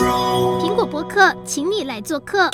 苹果播客，请你来做客。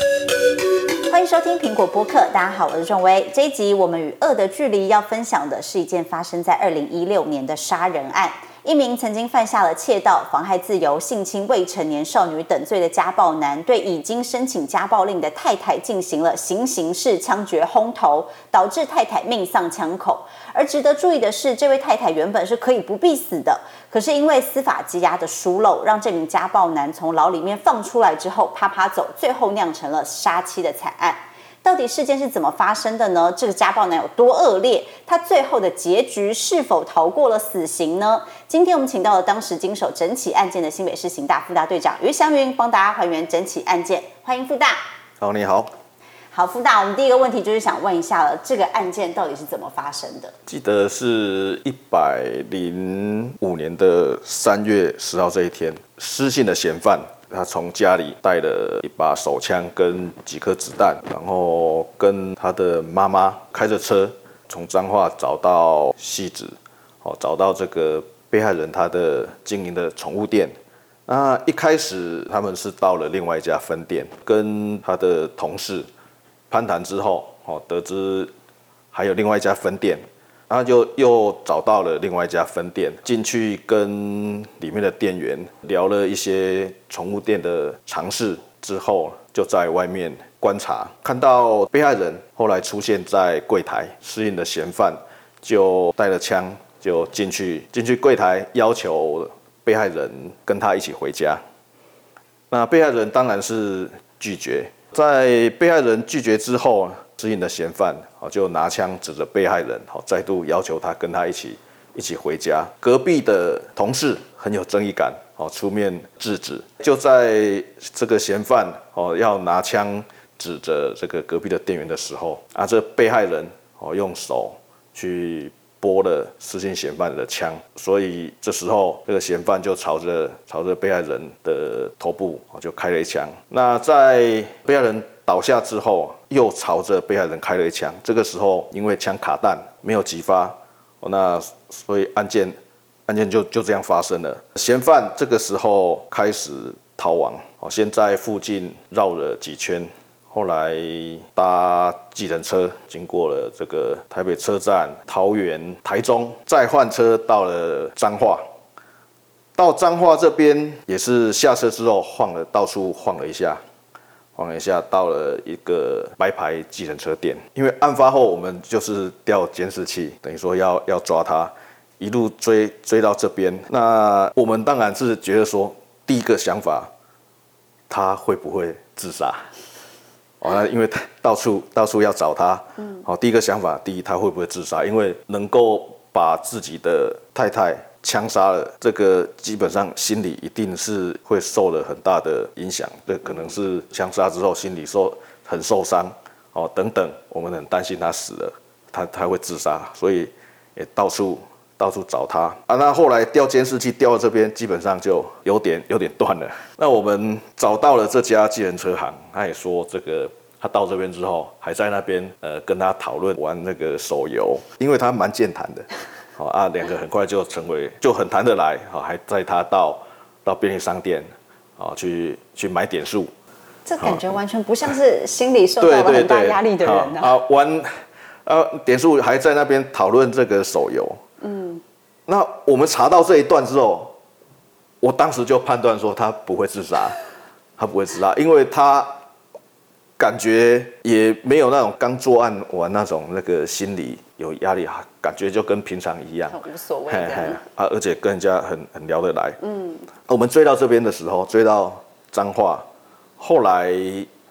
欢迎收听苹果播客，大家好，我是仲威。这一集我们与恶的距离要分享的是一件发生在二零一六年的杀人案。一名曾经犯下了窃盗、妨害自由、性侵未成年少女等罪的家暴男，对已经申请家暴令的太太进行了行刑式枪决轰头，导致太太命丧枪口。而值得注意的是，这位太太原本是可以不必死的，可是因为司法羁押的疏漏，让这名家暴男从牢里面放出来之后，啪啪走，最后酿成了杀妻的惨案。到底事件是怎么发生的呢？这个家暴男有多恶劣？他最后的结局是否逃过了死刑呢？今天我们请到了当时经手整起案件的新北市刑大副大队长于祥云，帮大家还原整起案件。欢迎副大。好，你好。好，福大，我们第一个问题就是想问一下了，这个案件到底是怎么发生的？记得是一百零五年的三月十号这一天，失信的嫌犯。他从家里带了一把手枪跟几颗子弹，然后跟他的妈妈开着车从彰化找到戏子，哦，找到这个被害人他的经营的宠物店。那一开始他们是到了另外一家分店，跟他的同事攀谈之后，哦，得知还有另外一家分店。然后就又找到了另外一家分店，进去跟里面的店员聊了一些宠物店的常识之后，就在外面观察，看到被害人后来出现在柜台，适应的嫌犯就带了枪就进去，进去柜台要求被害人跟他一起回家。那被害人当然是拒绝，在被害人拒绝之后。啊，指引的嫌犯就拿枪指着被害人，再度要求他跟他一起一起回家。隔壁的同事很有正义感，哦出面制止。就在这个嫌犯哦要拿枪指着这个隔壁的店员的时候，啊，这被害人哦用手去拨了失信嫌犯的枪，所以这时候这个嫌犯就朝着朝着被害人的头部就开了一枪。那在被害人倒下之后，又朝着被害人开了一枪。这个时候，因为枪卡弹没有击发，那所以案件案件就就这样发生了。嫌犯这个时候开始逃亡，先在附近绕了几圈，后来搭计程车经过了这个台北车站、桃园、台中，再换车到了彰化。到彰化这边也是下车之后晃了，到处晃了一下。晃了一下，到了一个白牌计程车店。因为案发后，我们就是调监视器，等于说要要抓他，一路追追到这边。那我们当然是觉得说，第一个想法，他会不会自杀？哦，那因为他到处到处要找他。嗯。好，第一个想法，第一，他会不会自杀？因为能够把自己的太太。枪杀了，这个基本上心理一定是会受了很大的影响。这可能是枪杀之后心理受很受伤哦，等等，我们很担心他死了，他他会自杀，所以也到处到处找他啊。那后来调监视器调到这边，基本上就有点有点断了。那我们找到了这家计程车行，他也说这个他到这边之后还在那边呃跟他讨论玩那个手游，因为他蛮健谈的。好 啊，两个很快就成为就很谈得来，好，还载他到到便利商店，啊，去去买点数。这感觉完全不像是心理受到了很大压力的人啊！玩啊，点数还在那边讨论这个手游。嗯，那我们查到这一段之后，我当时就判断说他不会自杀，他不会自杀，因为他。感觉也没有那种刚作案完那种那个心理有压力，感觉就跟平常一样，无所谓的啊，而且跟人家很很聊得来。嗯，我们追到这边的时候，追到彰化，后来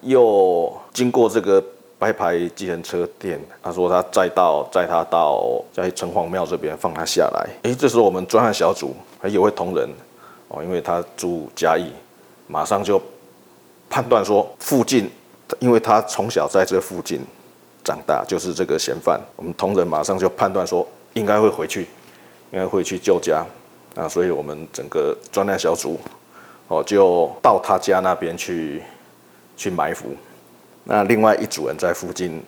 又经过这个白牌计程车店，他说他载到载他到在城隍庙这边放他下来。哎，这时候我们专案小组还有位同仁哦，因为他住嘉义，马上就判断说附近。因为他从小在这附近长大，就是这个嫌犯。我们同仁马上就判断说，应该会回去，应该会去救家。啊，所以我们整个专案小组哦，就到他家那边去去埋伏。那另外一组人在附近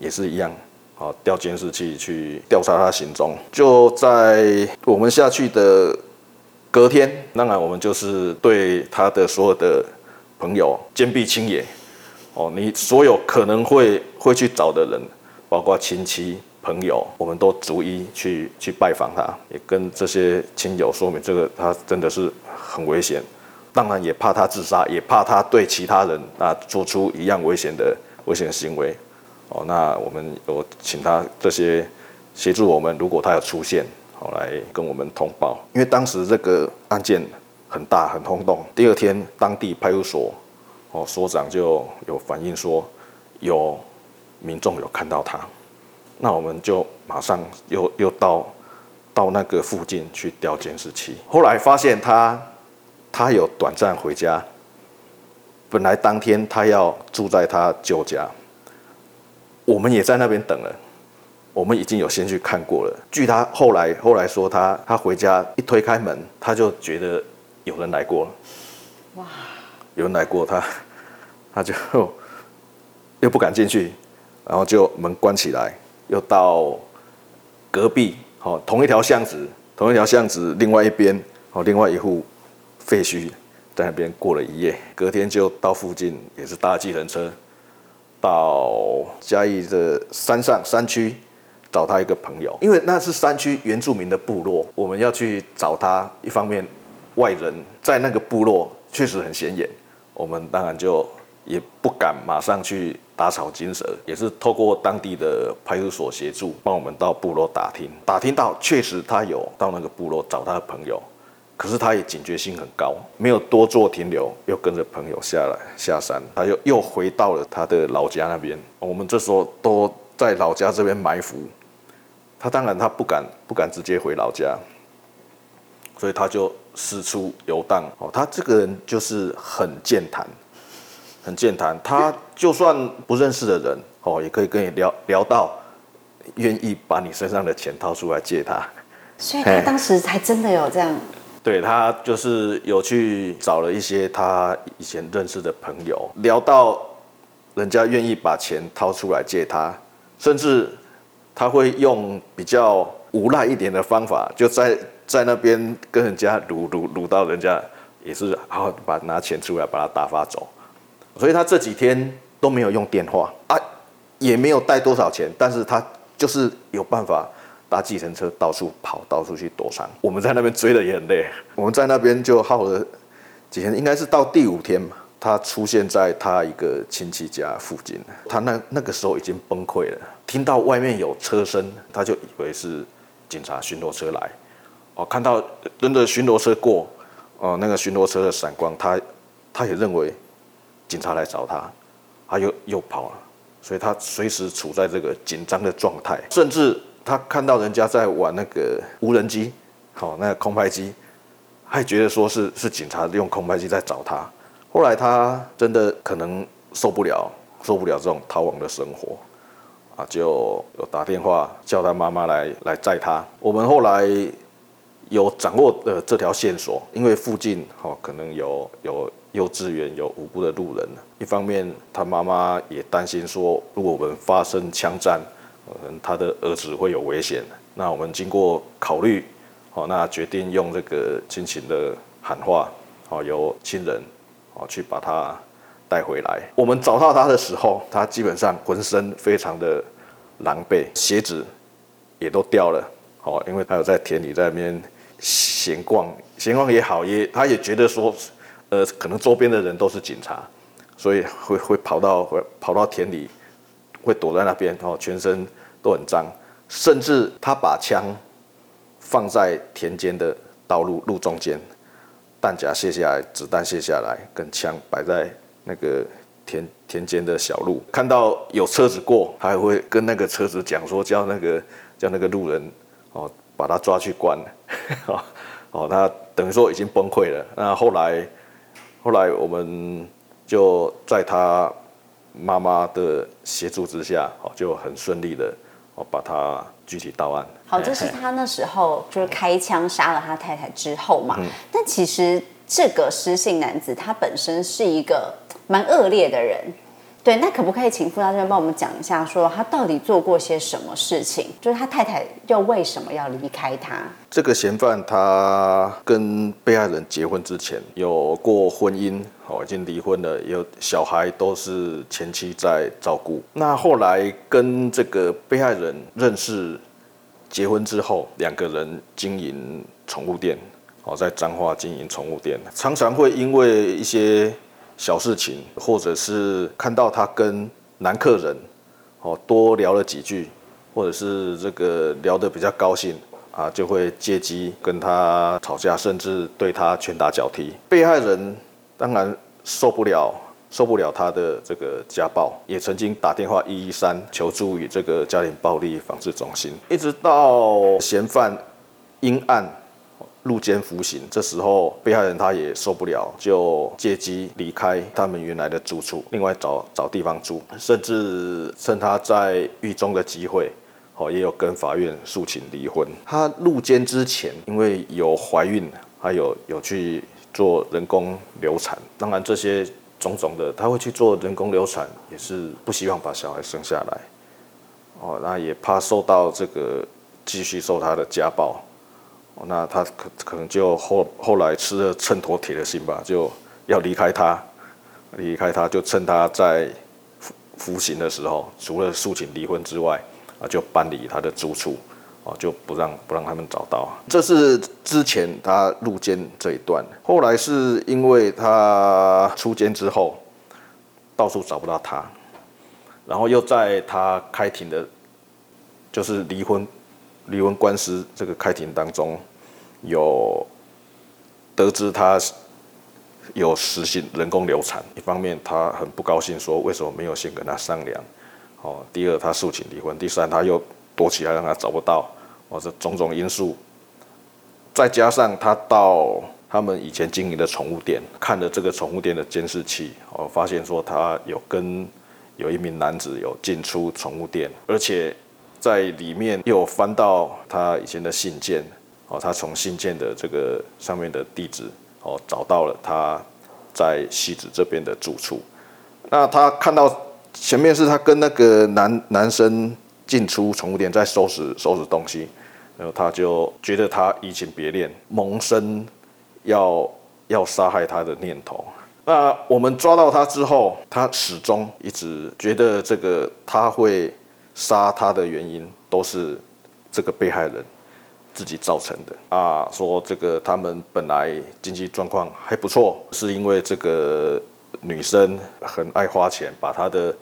也是一样，哦，调监视器去调查他行踪。就在我们下去的隔天，当然我们就是对他的所有的朋友坚壁清野。哦，你所有可能会会去找的人，包括亲戚朋友，我们都逐一去去拜访他，也跟这些亲友说明这个他真的是很危险。当然也怕他自杀，也怕他对其他人啊做出一样危险的危险行为。哦，那我们有请他这些协助我们，如果他有出现，好来跟我们通报。因为当时这个案件很大很轰动，第二天当地派出所。哦，所长就有反映说，有民众有看到他，那我们就马上又又到到那个附近去调监视器。后来发现他他有短暂回家，本来当天他要住在他舅家，我们也在那边等了，我们已经有先去看过了。据他后来后来说他，他他回家一推开门，他就觉得有人来过了，哇！有人来过他，他就 又不敢进去，然后就门关起来，又到隔壁，好，同一条巷子，同一条巷子另外一边，哦，另外一户废墟在那边过了一夜，隔天就到附近，也是搭计程车到嘉义的山上山区找他一个朋友，因为那是山区原住民的部落，我们要去找他，一方面外人在那个部落确实很显眼。我们当然就也不敢马上去打草惊蛇，也是透过当地的派出所协助，帮我们到部落打听，打听到确实他有到那个部落找他的朋友，可是他也警觉性很高，没有多做停留，又跟着朋友下来下山，他又又回到了他的老家那边。我们这时候都在老家这边埋伏，他当然他不敢不敢直接回老家，所以他就。四处游荡哦，他这个人就是很健谈，很健谈。他就算不认识的人哦，也可以跟你聊聊到，愿意把你身上的钱掏出来借他。所以他当时才真的有这样。对，他就是有去找了一些他以前认识的朋友，聊到人家愿意把钱掏出来借他，甚至他会用比较无赖一点的方法，就在。在那边跟人家撸撸撸到人家也是好把拿钱出来把他打发走，所以他这几天都没有用电话啊，也没有带多少钱，但是他就是有办法搭计程车到处跑，到处去躲藏。我们在那边追的也很累，我们在那边就耗了几天，应该是到第五天嘛，他出现在他一个亲戚家附近，他那那个时候已经崩溃了，听到外面有车声，他就以为是警察巡逻车来。哦，看到跟着巡逻车过，哦，那个巡逻车的闪光，他他也认为警察来找他，他又又跑了，所以他随时处在这个紧张的状态，甚至他看到人家在玩那个无人机，好，那个空拍机，还觉得说是是警察用空拍机在找他。后来他真的可能受不了，受不了这种逃亡的生活，啊，就有打电话叫他妈妈来来载他。我们后来。有掌握的这条线索，因为附近哈可能有有幼稚园有无辜的路人。一方面，他妈妈也担心说，如果我们发生枪战，可能他的儿子会有危险。那我们经过考虑，好，那决定用这个亲情的喊话，好，由亲人好去把他带回来。我们找到他的时候，他基本上浑身非常的狼狈，鞋子也都掉了，好，因为他有在田里在那边。闲逛，闲逛也好，也他也觉得说，呃，可能周边的人都是警察，所以会会跑到会跑到田里，会躲在那边，然后全身都很脏，甚至他把枪放在田间的道路路中间，弹夹卸下来，子弹卸下来，跟枪摆在那个田田间的小路，看到有车子过，还会跟那个车子讲说，叫那个叫那个路人哦。把他抓去关了，哦，他等于说已经崩溃了。那后来，后来我们就在他妈妈的协助之下，哦，就很顺利的哦把他具体到案。好，这是他那时候就是开枪杀了他太太之后嘛。嗯。但其实这个失信男子他本身是一个蛮恶劣的人。对，那可不可以请副大这边帮我们讲一下，说他到底做过些什么事情？就是他太太又为什么要离开他？这个嫌犯他跟被害人结婚之前有过婚姻，哦，已经离婚了，有小孩都是前妻在照顾。那后来跟这个被害人认识，结婚之后，两个人经营宠物店，哦，在彰化经营宠物店，常常会因为一些。小事情，或者是看到他跟男客人哦多聊了几句，或者是这个聊得比较高兴啊，就会借机跟他吵架，甚至对他拳打脚踢。被害人当然受不了，受不了他的这个家暴，也曾经打电话一一三求助于这个家庭暴力防治中心，一直到嫌犯因案。入监服刑，这时候被害人他也受不了，就借机离开他们原来的住处，另外找找地方住，甚至趁他在狱中的机会，哦，也有跟法院诉请离婚。他入监之前，因为有怀孕，还有有去做人工流产，当然这些种种的，他会去做人工流产，也是不希望把小孩生下来，哦，那也怕受到这个继续受他的家暴。那他可可能就后后来吃了秤砣铁了心吧，就要离开他，离开他就趁他在服服刑的时候，除了诉请离婚之外，啊，就搬离他的住处，哦，就不让不让他们找到。这是之前他入监这一段，后来是因为他出监之后，到处找不到他，然后又在他开庭的，就是离婚。离婚官司这个开庭当中，有得知他有实行人工流产，一方面他很不高兴，说为什么没有先跟他商量？哦，第二他诉请离婚，第三他又躲起来让他找不到，哦，这种种因素，再加上他到他们以前经营的宠物店，看了这个宠物店的监视器，哦，发现说他有跟有一名男子有进出宠物店，而且。在里面又翻到他以前的信件，哦，他从信件的这个上面的地址，哦，找到了他在西子这边的住处。那他看到前面是他跟那个男男生进出宠物店，在收拾收拾东西，然后他就觉得他移情别恋，萌生要要杀害他的念头。那我们抓到他之后，他始终一直觉得这个他会。杀他的原因都是这个被害人自己造成的啊！说这个他们本来经济状况还不错，是因为这个女生很爱花钱，把他的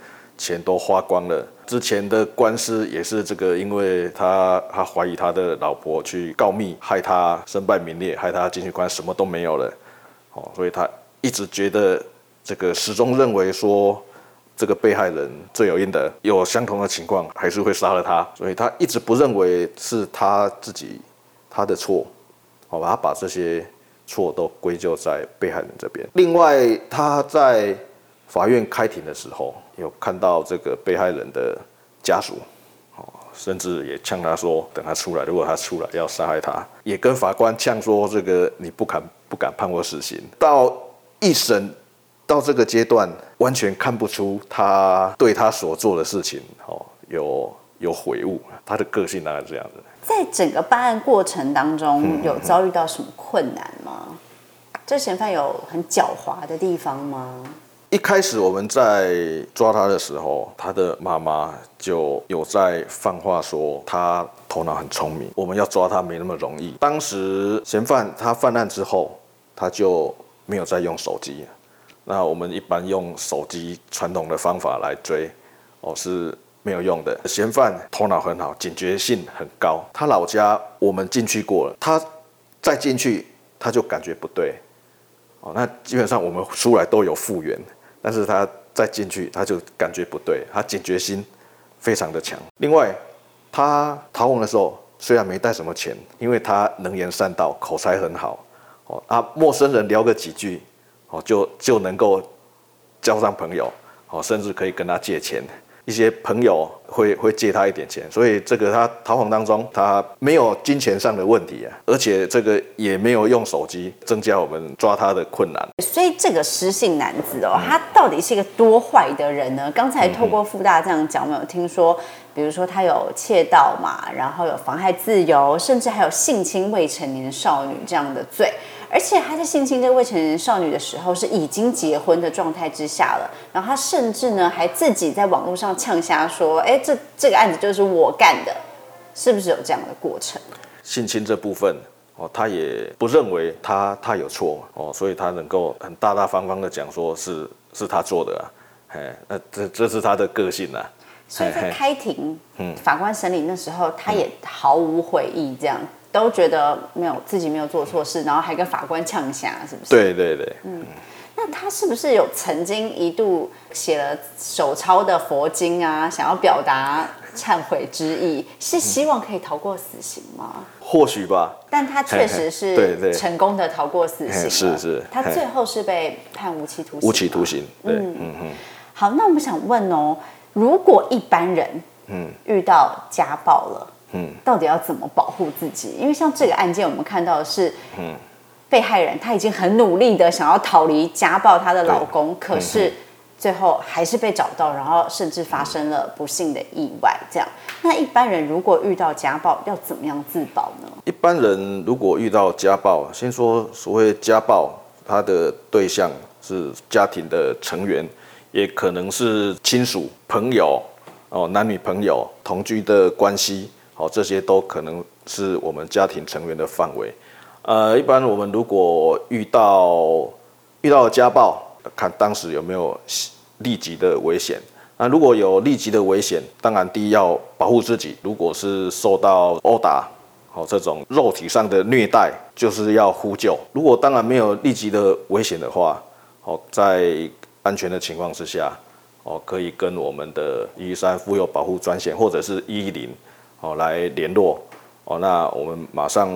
钱都花光了。之前的官司也是这个，因为他他怀疑他的老婆去告密，害他身败名裂，害他进去关什么都没有了。哦，所以他一直觉得这个始终认为说。这个被害人罪有应得，有相同的情况还是会杀了他，所以他一直不认为是他自己他的错，好吧，他把这些错都归咎在被害人这边。另外，他在法院开庭的时候，有看到这个被害人的家属，哦，甚至也呛他说，等他出来，如果他出来要杀害他，也跟法官呛说，这个你不敢不敢判我死刑。到一审。到这个阶段，完全看不出他对他所做的事情，哦，有有悔悟。他的个性大概是这样子。在整个办案过程当中，有遭遇到什么困难吗？嗯、这嫌犯有很狡猾的地方吗？一开始我们在抓他的时候，他的妈妈就有在放话说他头脑很聪明，我们要抓他没那么容易。当时嫌犯他犯案之后，他就没有再用手机。那我们一般用手机传统的方法来追，哦，是没有用的。嫌犯头脑很好，警觉性很高。他老家我们进去过了，他再进去他就感觉不对，哦，那基本上我们出来都有复原，但是他再进去他就感觉不对，他警觉心非常的强。另外，他逃亡的时候虽然没带什么钱，因为他能言善道，口才很好，哦，啊，陌生人聊个几句。哦，就就能够交上朋友，哦，甚至可以跟他借钱，一些朋友会会借他一点钱，所以这个他逃亡当中，他没有金钱上的问题啊，而且这个也没有用手机，增加我们抓他的困难。所以这个失信男子哦，他到底是一个多坏的人呢？刚才透过副大这样讲，我们有听说，比如说他有窃盗嘛，然后有妨害自由，甚至还有性侵未成年少女这样的罪。而且他在性侵这个未成年少女的时候是已经结婚的状态之下了，然后他甚至呢还自己在网络上呛瞎说：“哎，这这个案子就是我干的，是不是有这样的过程？”性侵这部分哦，他也不认为他他有错哦，所以他能够很大大方方的讲说是是他做的啊，哎，那这这是他的个性啊。所以在开庭，嗯，法官审理那时候，他也毫无悔意这样。都觉得没有自己没有做错事，然后还跟法官呛下，是不是？对对对，嗯，那他是不是有曾经一度写了手抄的佛经啊，想要表达忏悔之意，是希望可以逃过死刑吗？或许吧。但他确实是成功的逃过死刑，是是。他最后是被判无期徒刑。无期徒刑，对，嗯嗯。好，那我们想问哦，如果一般人嗯遇到家暴了。嗯，到底要怎么保护自己？因为像这个案件，我们看到的是，嗯，被害人他已经很努力的想要逃离家暴她的老公，可是最后还是被找到，然后甚至发生了不幸的意外。这样，那一般人如果遇到家暴，要怎么样自保呢？一般人如果遇到家暴，先说所谓家暴，他的对象是家庭的成员，也可能是亲属、朋友哦，男女朋友同居的关系。哦，这些都可能是我们家庭成员的范围。呃，一般我们如果遇到遇到家暴，看当时有没有立即的危险。那如果有立即的危险，当然第一要保护自己。如果是受到殴打，好，这种肉体上的虐待，就是要呼救。如果当然没有立即的危险的话，好，在安全的情况之下，哦，可以跟我们的一三妇幼保护专线或者是一零。哦，来联络哦，那我们马上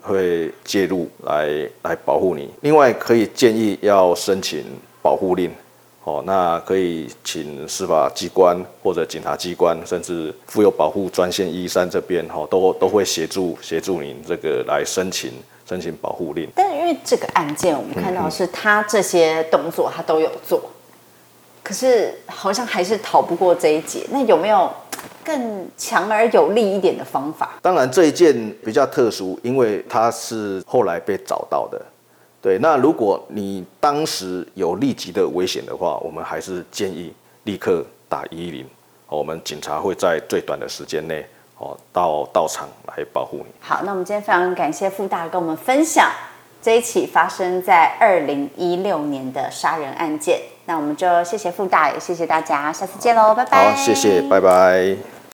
会介入来来保护你。另外，可以建议要申请保护令，哦，那可以请司法机关或者警察机关，甚至妇幼保护专线一一三这边，哈，都都会协助协助您这个来申请申请保护令。但是因为这个案件，我们看到是他这些动作他都有做，嗯、可是好像还是逃不过这一劫。那有没有？更强而有力一点的方法。当然，这一件比较特殊，因为它是后来被找到的。对，那如果你当时有立即的危险的话，我们还是建议立刻打一一零，我们警察会在最短的时间内哦到到场来保护你。好，那我们今天非常感谢傅大跟我们分享这一起发生在二零一六年的杀人案件。那我们就谢谢傅大，爷谢谢大家，下次见喽，拜拜。好，谢谢，拜拜。